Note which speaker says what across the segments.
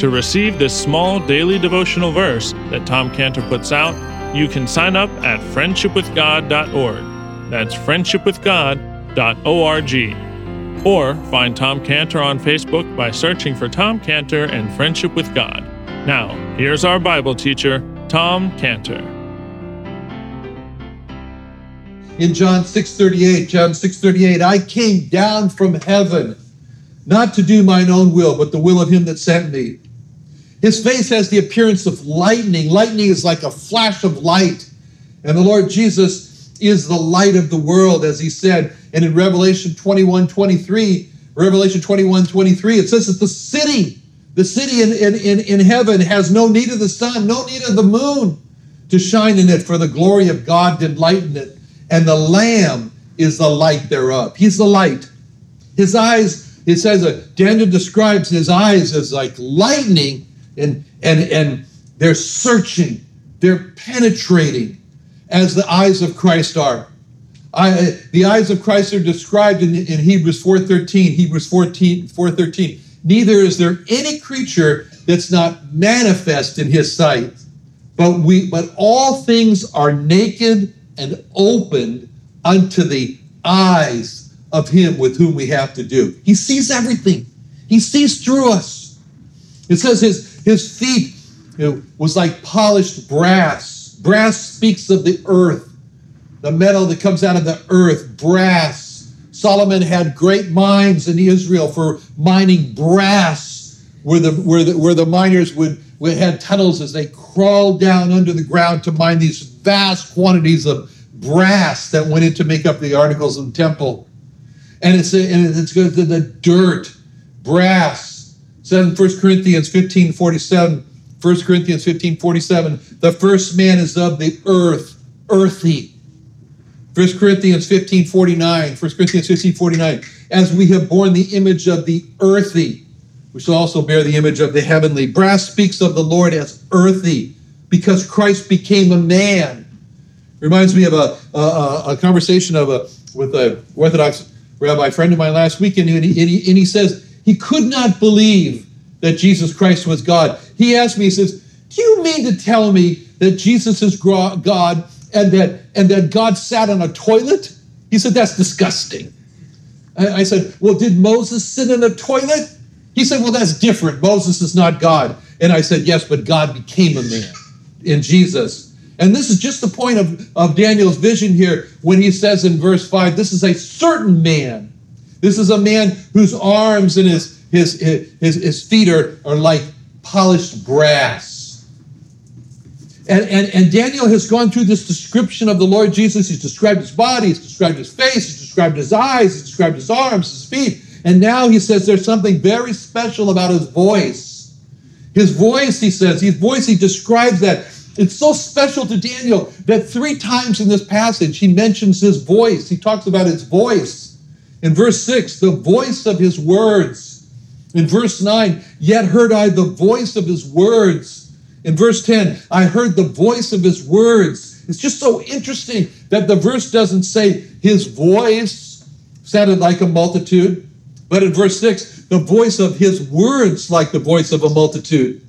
Speaker 1: To receive this small daily devotional verse that Tom Cantor puts out, you can sign up at friendshipwithgod.org. That's friendshipwithgod.org. Or find Tom Cantor on Facebook by searching for Tom Cantor and Friendship with God. Now, here's our Bible teacher, Tom Cantor.
Speaker 2: in John 6:38, John 6:38, I came down from heaven not to do mine own will, but the will of him that sent me. His face has the appearance of lightning. Lightning is like a flash of light. And the Lord Jesus is the light of the world, as he said. And in Revelation 21 23, Revelation 21 23, it says that the city, the city in, in, in, in heaven has no need of the sun, no need of the moon to shine in it, for the glory of God did lighten it and the Lamb is the light thereof. He's the light. His eyes, it says, uh, Daniel describes his eyes as like lightning, and and and they're searching, they're penetrating, as the eyes of Christ are. I, uh, the eyes of Christ are described in, in Hebrews 4.13, Hebrews 14, 4.13. Neither is there any creature that's not manifest in his sight, but we but all things are naked and opened unto the eyes of him with whom we have to do. He sees everything. He sees through us. It says his, his feet it was like polished brass. Brass speaks of the earth, the metal that comes out of the earth, brass. Solomon had great mines in Israel for mining brass, where the, where the, where the miners would, had tunnels as they crawled down under the ground to mine these vast quantities of brass that went in to make up the articles of the temple. And it's, and it's good the dirt, brass. Said in 1 Corinthians 15 47, 1 Corinthians 15 47, the first man is of the earth, earthy. 1 Corinthians 15 49, 1 Corinthians 15 49, as we have borne the image of the earthy, we shall also bear the image of the heavenly. Brass speaks of the Lord as earthy because Christ became a man. Reminds me of a, a, a conversation of a with a Orthodox rabbi friend of mine last weekend, and he, and, he, and he says he could not believe that Jesus Christ was God. He asked me, he says, "Do you mean to tell me that Jesus is God and that and that God sat on a toilet?" He said, "That's disgusting." I, said, "Well, did Moses sit in a toilet?" He said, Well, that's different. Moses is not God. And I said, Yes, but God became a man in Jesus. And this is just the point of, of Daniel's vision here when he says in verse 5 this is a certain man. This is a man whose arms and his, his, his, his feet are, are like polished brass. And, and, and Daniel has gone through this description of the Lord Jesus. He's described his body, he's described his face, he's described his eyes, he's described his arms, his feet. And now he says there's something very special about his voice. His voice, he says, his voice, he describes that. It's so special to Daniel that three times in this passage he mentions his voice. He talks about his voice. In verse 6, the voice of his words. In verse 9, yet heard I the voice of his words. In verse 10, I heard the voice of his words. It's just so interesting that the verse doesn't say his voice sounded like a multitude, but in verse 6, the voice of his words like the voice of a multitude.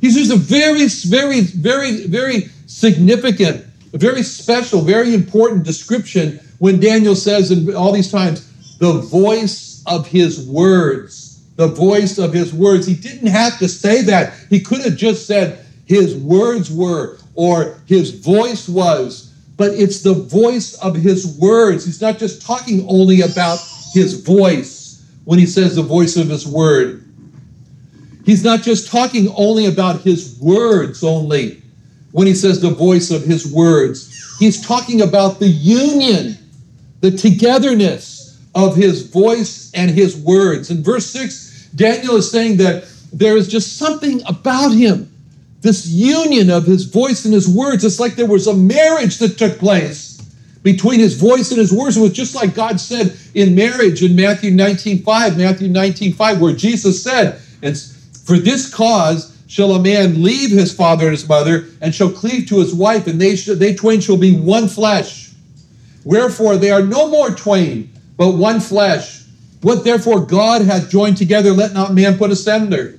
Speaker 2: He's used a very, very, very, very significant, a very special, very important description when Daniel says in all these times, the voice of his words. The voice of his words. He didn't have to say that. He could have just said, his words were, or his voice was. But it's the voice of his words. He's not just talking only about his voice when he says the voice of his word. He's not just talking only about his words only when he says the voice of his words. He's talking about the union, the togetherness of his voice and his words. In verse 6, Daniel is saying that there is just something about him, this union of his voice and his words. It's like there was a marriage that took place between his voice and his words. It was just like God said in marriage in Matthew 19 5, Matthew 19 5, where Jesus said, And for this cause shall a man leave his father and his mother, and shall cleave to his wife, and they, they twain shall be one flesh. Wherefore they are no more twain, but one flesh. What therefore God hath joined together, let not man put asunder.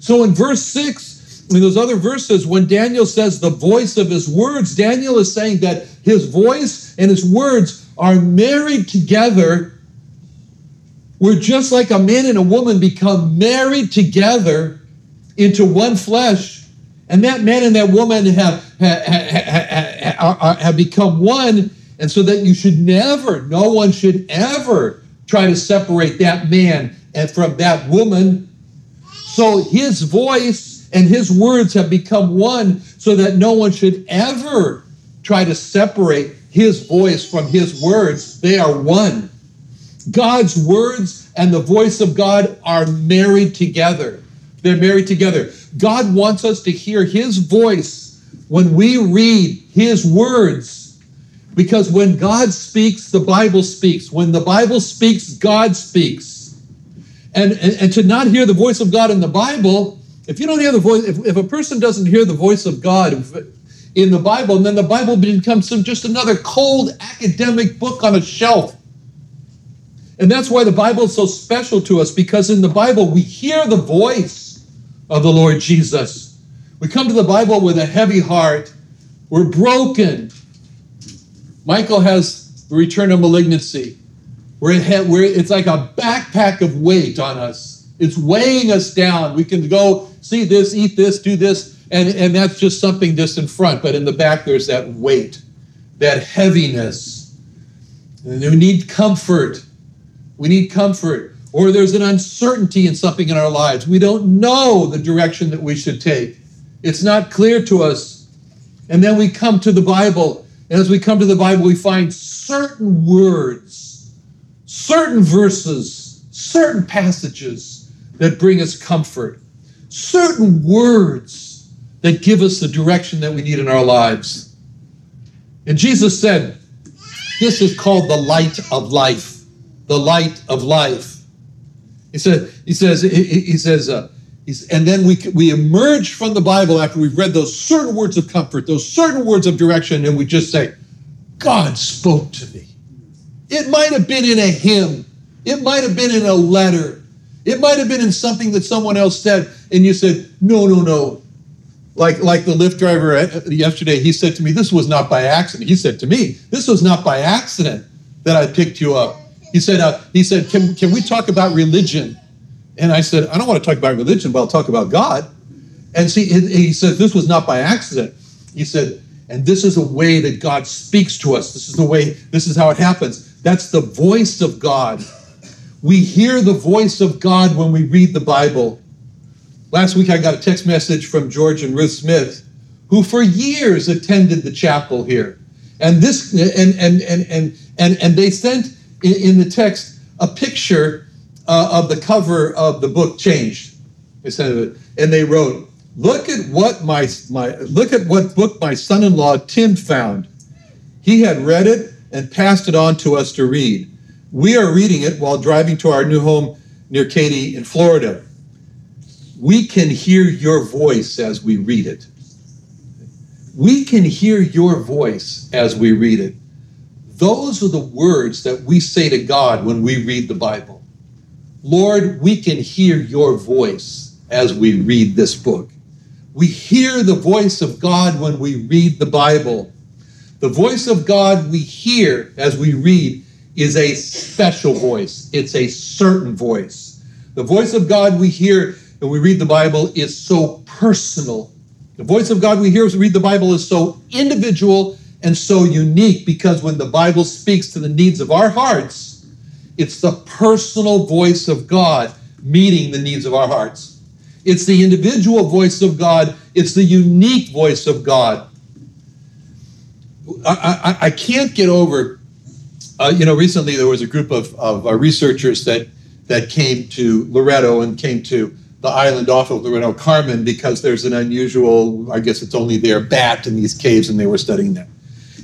Speaker 2: So in verse 6, in those other verses, when Daniel says the voice of his words, Daniel is saying that his voice and his words are married together. We're just like a man and a woman become married together into one flesh. And that man and that woman have, have, have, have become one. And so that you should never, no one should ever try to separate that man and from that woman. So his voice and his words have become one so that no one should ever try to separate his voice from his words. They are one. God's words and the voice of God are married together. They're married together. God wants us to hear his voice when we read his words. Because when God speaks, the Bible speaks. When the Bible speaks, God speaks. And, and, and to not hear the voice of God in the Bible if you don't hear the voice, if, if a person doesn't hear the voice of God in the Bible, then the Bible becomes some, just another cold academic book on a shelf. And that's why the Bible is so special to us, because in the Bible we hear the voice of the Lord Jesus. We come to the Bible with a heavy heart. We're broken. Michael has the return of malignancy. We're, we're, it's like a backpack of weight on us. It's weighing us down. We can go see this, eat this, do this, and, and that's just something just in front. But in the back, there's that weight, that heaviness. And we need comfort. We need comfort. Or there's an uncertainty in something in our lives. We don't know the direction that we should take. It's not clear to us. And then we come to the Bible. And as we come to the Bible, we find certain words, certain verses, certain passages that bring us comfort, certain words that give us the direction that we need in our lives. And Jesus said, This is called the light of life. The light of life. He said, he says, he, says, uh, and then we, we emerge from the Bible after we've read those certain words of comfort, those certain words of direction, and we just say, God spoke to me. It might have been in a hymn, it might have been in a letter, it might have been in something that someone else said, and you said, no, no, no. Like, like the Lyft driver uh, yesterday, he said to me, this was not by accident. He said to me, this was not by accident that I picked you up. He said, uh, he said, can, can we talk about religion? And I said, I don't want to talk about religion, but I'll talk about God. And see, he said, this was not by accident. He said, and this is a way that God speaks to us. This is the way, this is how it happens. That's the voice of God we hear the voice of God when we read the Bible. Last week, I got a text message from George and Ruth Smith, who for years attended the chapel here. And this, and and and and and, and they sent in, in the text a picture uh, of the cover of the book Changed. They sent it, and they wrote, "Look at what my my look at what book my son-in-law Tim found. He had read it and passed it on to us to read." We are reading it while driving to our new home near Katy in Florida. We can hear your voice as we read it. We can hear your voice as we read it. Those are the words that we say to God when we read the Bible. Lord, we can hear your voice as we read this book. We hear the voice of God when we read the Bible. The voice of God we hear as we read is a special voice, it's a certain voice. The voice of God we hear when we read the Bible is so personal. The voice of God we hear as we read the Bible is so individual and so unique because when the Bible speaks to the needs of our hearts, it's the personal voice of God meeting the needs of our hearts. It's the individual voice of God, it's the unique voice of God. I, I, I can't get over, uh, you know, recently there was a group of, of uh, researchers that, that came to Loreto and came to the island off of Loreto Carmen because there's an unusual, I guess it's only there, bat in these caves, and they were studying that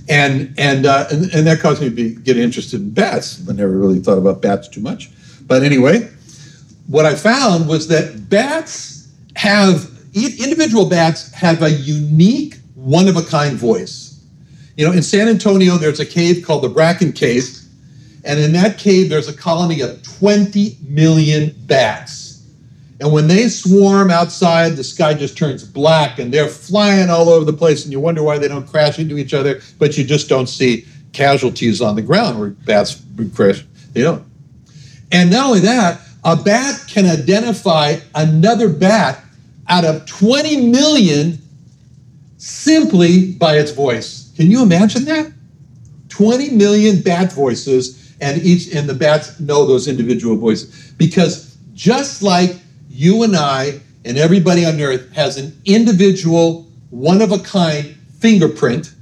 Speaker 2: and and, uh, and and that caused me to be, get interested in bats. I never really thought about bats too much, but anyway, what I found was that bats have individual bats have a unique, one of a kind voice. You know, in San Antonio, there's a cave called the Bracken Cave, and in that cave, there's a colony of 20 million bats. And when they swarm outside, the sky just turns black and they're flying all over the place. And you wonder why they don't crash into each other, but you just don't see casualties on the ground where bats crash. They don't. And not only that, a bat can identify another bat out of 20 million simply by its voice. Can you imagine that? 20 million bat voices, and each and the bats know those individual voices. Because just like you and I and everybody on earth has an individual, one of a kind fingerprint,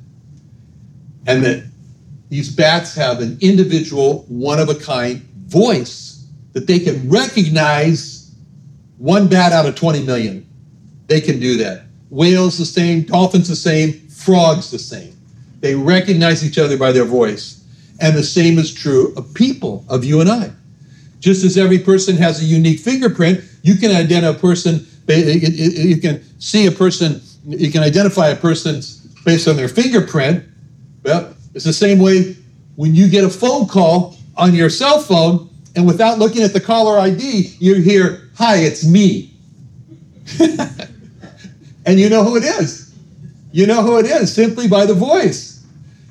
Speaker 2: and that these bats have an individual, one of a kind voice that they can recognize one bat out of 20 million. They can do that. Whales the same, dolphins the same, frogs the same. They recognize each other by their voice. And the same is true of people, of you and I. Just as every person has a unique fingerprint, you can identify a person, eh, eh, eh, you can see a person, you can identify a person based on their fingerprint. Well, it's the same way when you get a phone call on your cell phone and without looking at the caller ID, you hear, Hi, it's me. and you know who it is. You know who it is simply by the voice.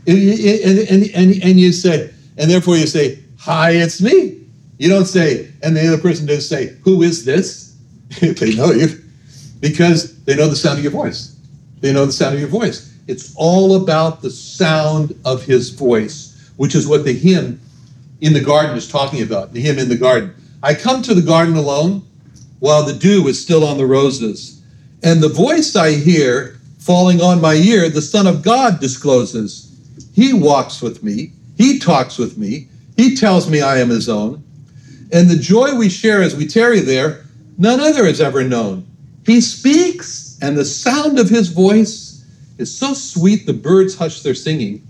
Speaker 2: And, and, and, and, you say, and therefore you say, Hi, it's me. You don't say, and the other person doesn't say, Who is this? If they know you because they know the sound of your voice. They know the sound of your voice. It's all about the sound of his voice, which is what the hymn in the garden is talking about. The hymn in the garden. I come to the garden alone while the dew is still on the roses, and the voice I hear falling on my ear, the Son of God discloses. He walks with me, he talks with me, he tells me I am his own. And the joy we share as we tarry there, none other has ever known. He speaks, and the sound of his voice is so sweet the birds hush their singing.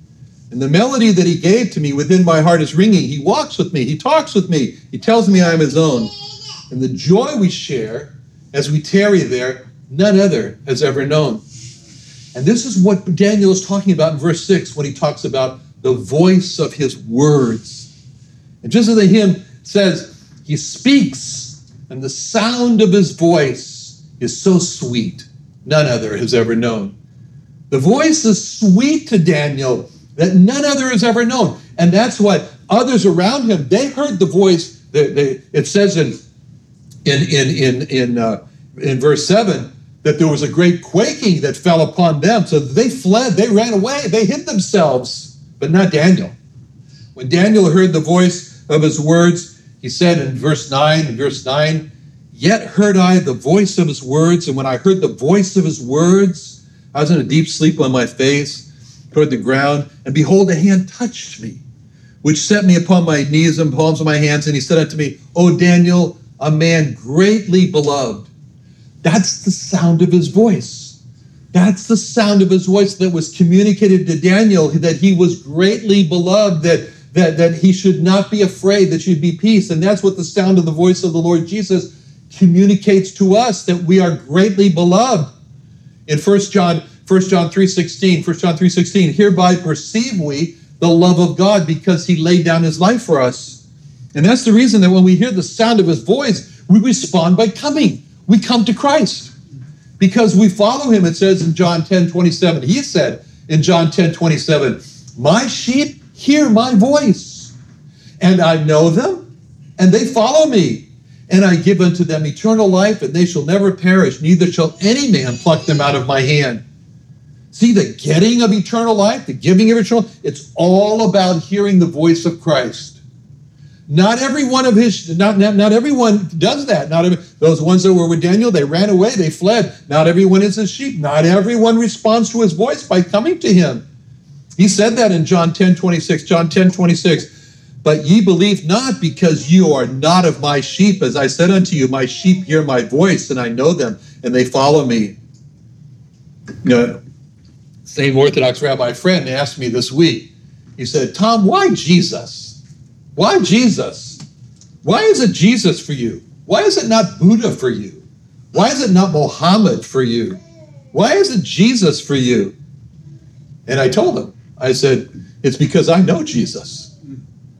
Speaker 2: And the melody that he gave to me within my heart is ringing. He walks with me, he talks with me, he tells me I am his own. And the joy we share as we tarry there, none other has ever known. And this is what Daniel is talking about in verse 6 when he talks about the voice of his words. And just as the hymn says, he speaks, and the sound of his voice is so sweet, none other has ever known. The voice is sweet to Daniel that none other has ever known. And that's what others around him, they heard the voice. They, they, it says in, in, in, in, in, uh, in verse 7 that there was a great quaking that fell upon them. So they fled, they ran away, they hid themselves, but not Daniel. When Daniel heard the voice of his words, he said in verse 9, in verse 9, Yet heard I the voice of his words, and when I heard the voice of his words, I was in a deep sleep on my face toward the ground, and behold, a hand touched me, which set me upon my knees and palms of my hands, and he said unto me, O Daniel, a man greatly beloved. That's the sound of his voice. That's the sound of his voice that was communicated to Daniel that he was greatly beloved, that that, that he should not be afraid, that should be peace. And that's what the sound of the voice of the Lord Jesus communicates to us that we are greatly beloved. In 1 John, 1 John 3:16, 1 John 3:16, hereby perceive we the love of God because he laid down his life for us. And that's the reason that when we hear the sound of his voice, we respond by coming. We come to Christ because we follow him. It says in John 10 27, he said in John 10 27, My sheep hear my voice, and I know them, and they follow me. And I give unto them eternal life, and they shall never perish, neither shall any man pluck them out of my hand. See, the getting of eternal life, the giving of eternal, it's all about hearing the voice of Christ. Not every one of his, not, not, not everyone does that. Not every, those ones that were with Daniel, they ran away, they fled. Not everyone is a sheep. Not everyone responds to his voice by coming to him. He said that in John 10 26. John 10 26. But ye believe not because you are not of my sheep. As I said unto you, my sheep hear my voice, and I know them, and they follow me. You know, same Orthodox rabbi friend asked me this week. He said, Tom, why Jesus? Why Jesus? Why is it Jesus for you? Why is it not Buddha for you? Why is it not Mohammed for you? Why is it Jesus for you? And I told him, I said, it's because I know Jesus.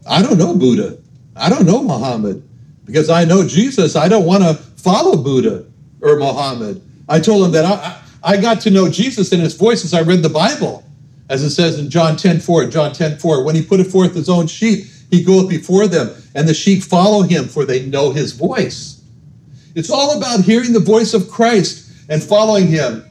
Speaker 2: I don't know Buddha. I don't know Muhammad. Because I know Jesus, I don't want to follow Buddha or Muhammad. I told him that I, I got to know Jesus in his voice as I read the Bible. As it says in John 10 4, John 10 4, when he putteth forth his own sheep, he goeth before them, and the sheep follow him, for they know his voice. It's all about hearing the voice of Christ and following him.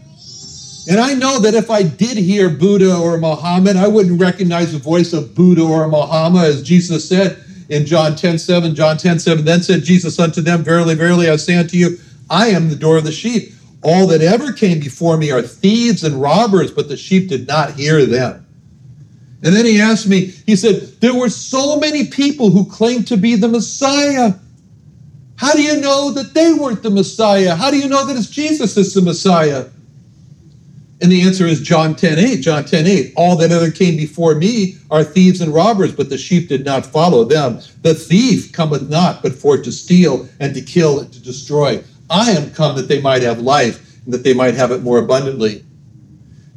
Speaker 2: And I know that if I did hear Buddha or Muhammad, I wouldn't recognize the voice of Buddha or Muhammad, as Jesus said in John 10 7. John 10 7, then said Jesus unto them, Verily, verily, I say unto you, I am the door of the sheep. All that ever came before me are thieves and robbers, but the sheep did not hear them. And then he asked me, he said, There were so many people who claimed to be the Messiah. How do you know that they weren't the Messiah? How do you know that it's Jesus is the Messiah? And the answer is John 10 8. John 10 8. All that ever came before me are thieves and robbers, but the sheep did not follow them. The thief cometh not but for to steal and to kill and to destroy. I am come that they might have life and that they might have it more abundantly.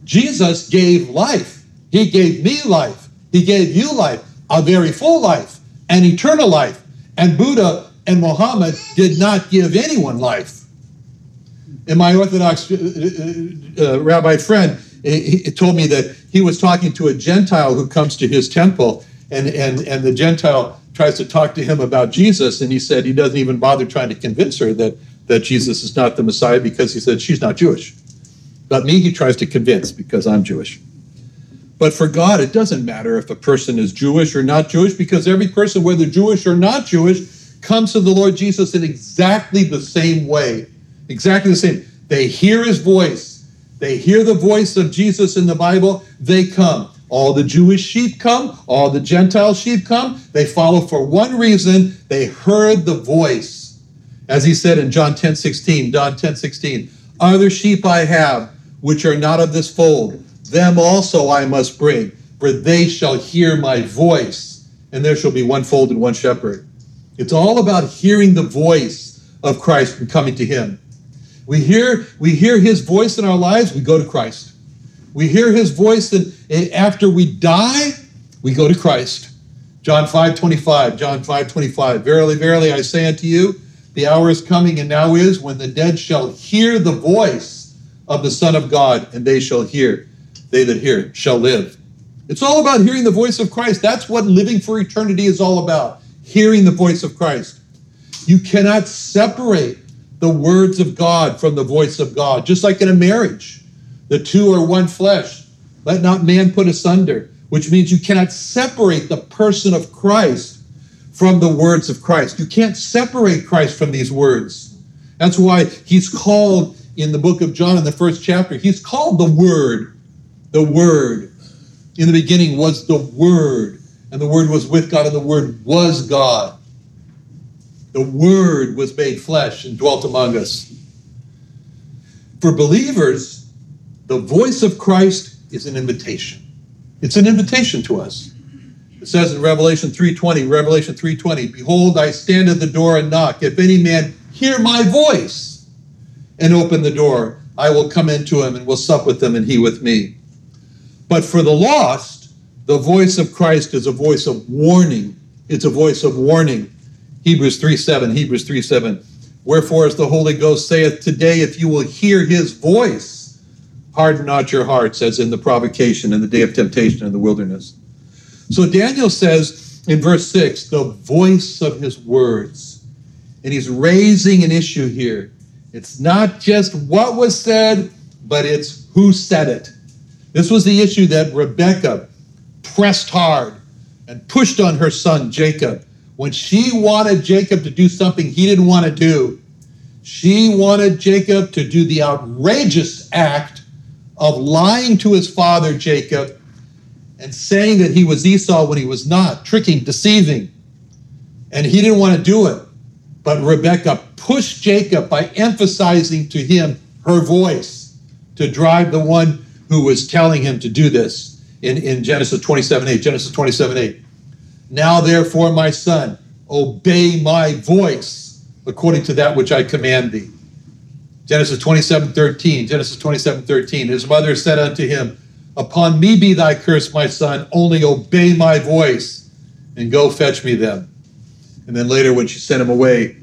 Speaker 2: Jesus gave life. He gave me life. He gave you life, a very full life, an eternal life. And Buddha and Muhammad did not give anyone life. And my Orthodox uh, uh, uh rabbi friend he, he told me that he was talking to a Gentile who comes to his temple, and, and, and the Gentile tries to talk to him about Jesus, and he said he doesn't even bother trying to convince her that that Jesus is not the Messiah because he said she's not Jewish. But me, he tries to convince because I'm Jewish. But for God, it doesn't matter if a person is Jewish or not Jewish because every person, whether Jewish or not Jewish, comes to the Lord Jesus in exactly the same way. Exactly the same. They hear his voice. They hear the voice of Jesus in the Bible. They come. All the Jewish sheep come. All the Gentile sheep come. They follow for one reason. They heard the voice as he said in John 10 16, John 10 16, other sheep I have which are not of this fold, them also I must bring, for they shall hear my voice, and there shall be one fold and one shepherd. It's all about hearing the voice of Christ and coming to him. We hear, we hear his voice in our lives, we go to Christ. We hear his voice, and after we die, we go to Christ. John 5 25, John 5 25. Verily, verily, I say unto you, the hour is coming and now is when the dead shall hear the voice of the Son of God, and they shall hear. They that hear shall live. It's all about hearing the voice of Christ. That's what living for eternity is all about hearing the voice of Christ. You cannot separate the words of God from the voice of God, just like in a marriage. The two are one flesh. Let not man put asunder, which means you cannot separate the person of Christ from the words of Christ. You can't separate Christ from these words. That's why he's called in the book of John in the first chapter, he's called the Word. The Word. In the beginning was the Word, and the Word was with God, and the Word was God. The Word was made flesh and dwelt among us. For believers, the voice of Christ is an invitation. It's an invitation to us. It says in Revelation 3:20, Revelation 3:20, "Behold, I stand at the door and knock. If any man hear my voice and open the door, I will come into him and will sup with him and he with me. But for the lost, the voice of Christ is a voice of warning. It's a voice of warning. Hebrews 3 7, Hebrews 3 7. Wherefore, as the Holy Ghost saith, Today, if you will hear his voice, harden not your hearts, as in the provocation and the day of temptation in the wilderness. So Daniel says in verse 6, the voice of his words. And he's raising an issue here. It's not just what was said, but it's who said it. This was the issue that Rebecca pressed hard and pushed on her son Jacob. When she wanted Jacob to do something he didn't want to do, she wanted Jacob to do the outrageous act of lying to his father Jacob and saying that he was Esau when he was not, tricking, deceiving. And he didn't want to do it. But Rebekah pushed Jacob by emphasizing to him her voice to drive the one who was telling him to do this in, in Genesis 27 8. Genesis 27 8. Now, therefore, my son, obey my voice according to that which I command thee. Genesis 27 13. Genesis 27 13. His mother said unto him, Upon me be thy curse, my son, only obey my voice and go fetch me them. And then later, when she sent him away,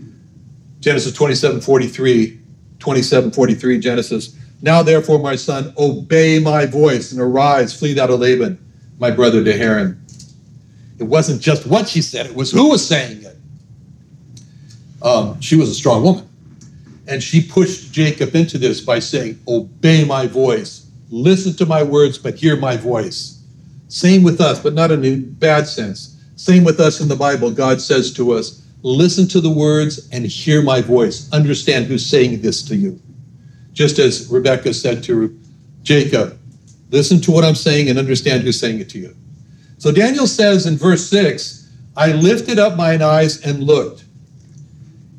Speaker 2: Genesis 27 43, 27 43, Genesis. Now, therefore, my son, obey my voice and arise, flee thou to Laban, my brother to Haran. It wasn't just what she said, it was who was saying it. Um, she was a strong woman. And she pushed Jacob into this by saying, Obey my voice, listen to my words, but hear my voice. Same with us, but not in a bad sense. Same with us in the Bible. God says to us, Listen to the words and hear my voice. Understand who's saying this to you. Just as Rebecca said to Jacob, Listen to what I'm saying and understand who's saying it to you. So Daniel says in verse 6, I lifted up mine eyes and looked.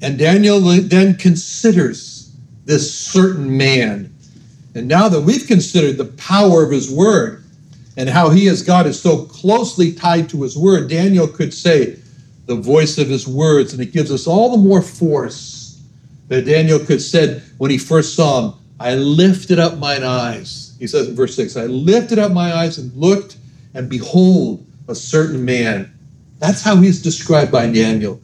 Speaker 2: And Daniel then considers this certain man. And now that we've considered the power of his word and how he as God is so closely tied to his word, Daniel could say the voice of his words, and it gives us all the more force that Daniel could said when he first saw him, I lifted up mine eyes. He says in verse 6, I lifted up my eyes and looked, and behold, a certain man. That's how he's described by Daniel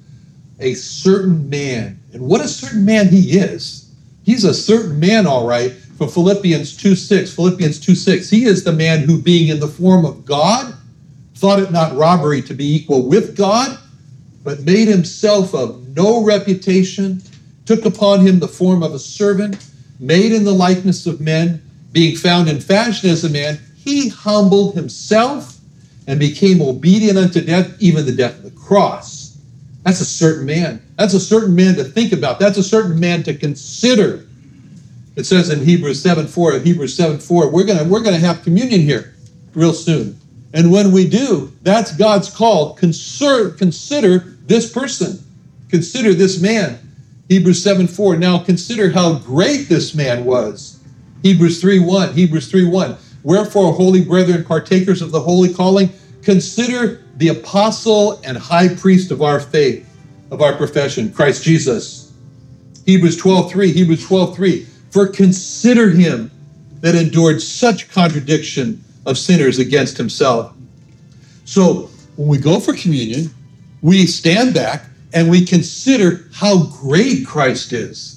Speaker 2: a certain man. And what a certain man he is. He's a certain man, all right, from Philippians 2 6. Philippians 2 6. He is the man who, being in the form of God, thought it not robbery to be equal with God, but made himself of no reputation, took upon him the form of a servant, made in the likeness of men, being found in fashion as a man, he humbled himself and became obedient unto death, even the death of the cross. That's a certain man. That's a certain man to think about. That's a certain man to consider. It says in Hebrews 7 4, Hebrews 7 4, we're gonna we're gonna have communion here real soon. And when we do, that's God's call. Consider, consider this person. Consider this man. Hebrews 7 4. Now consider how great this man was. Hebrews 3 1. Hebrews 3 1. Wherefore, holy brethren, partakers of the holy calling, consider the apostle and high priest of our faith, of our profession, Christ Jesus. Hebrews 12:3, Hebrews 12:3. For consider him that endured such contradiction of sinners against himself. So when we go for communion, we stand back and we consider how great Christ is.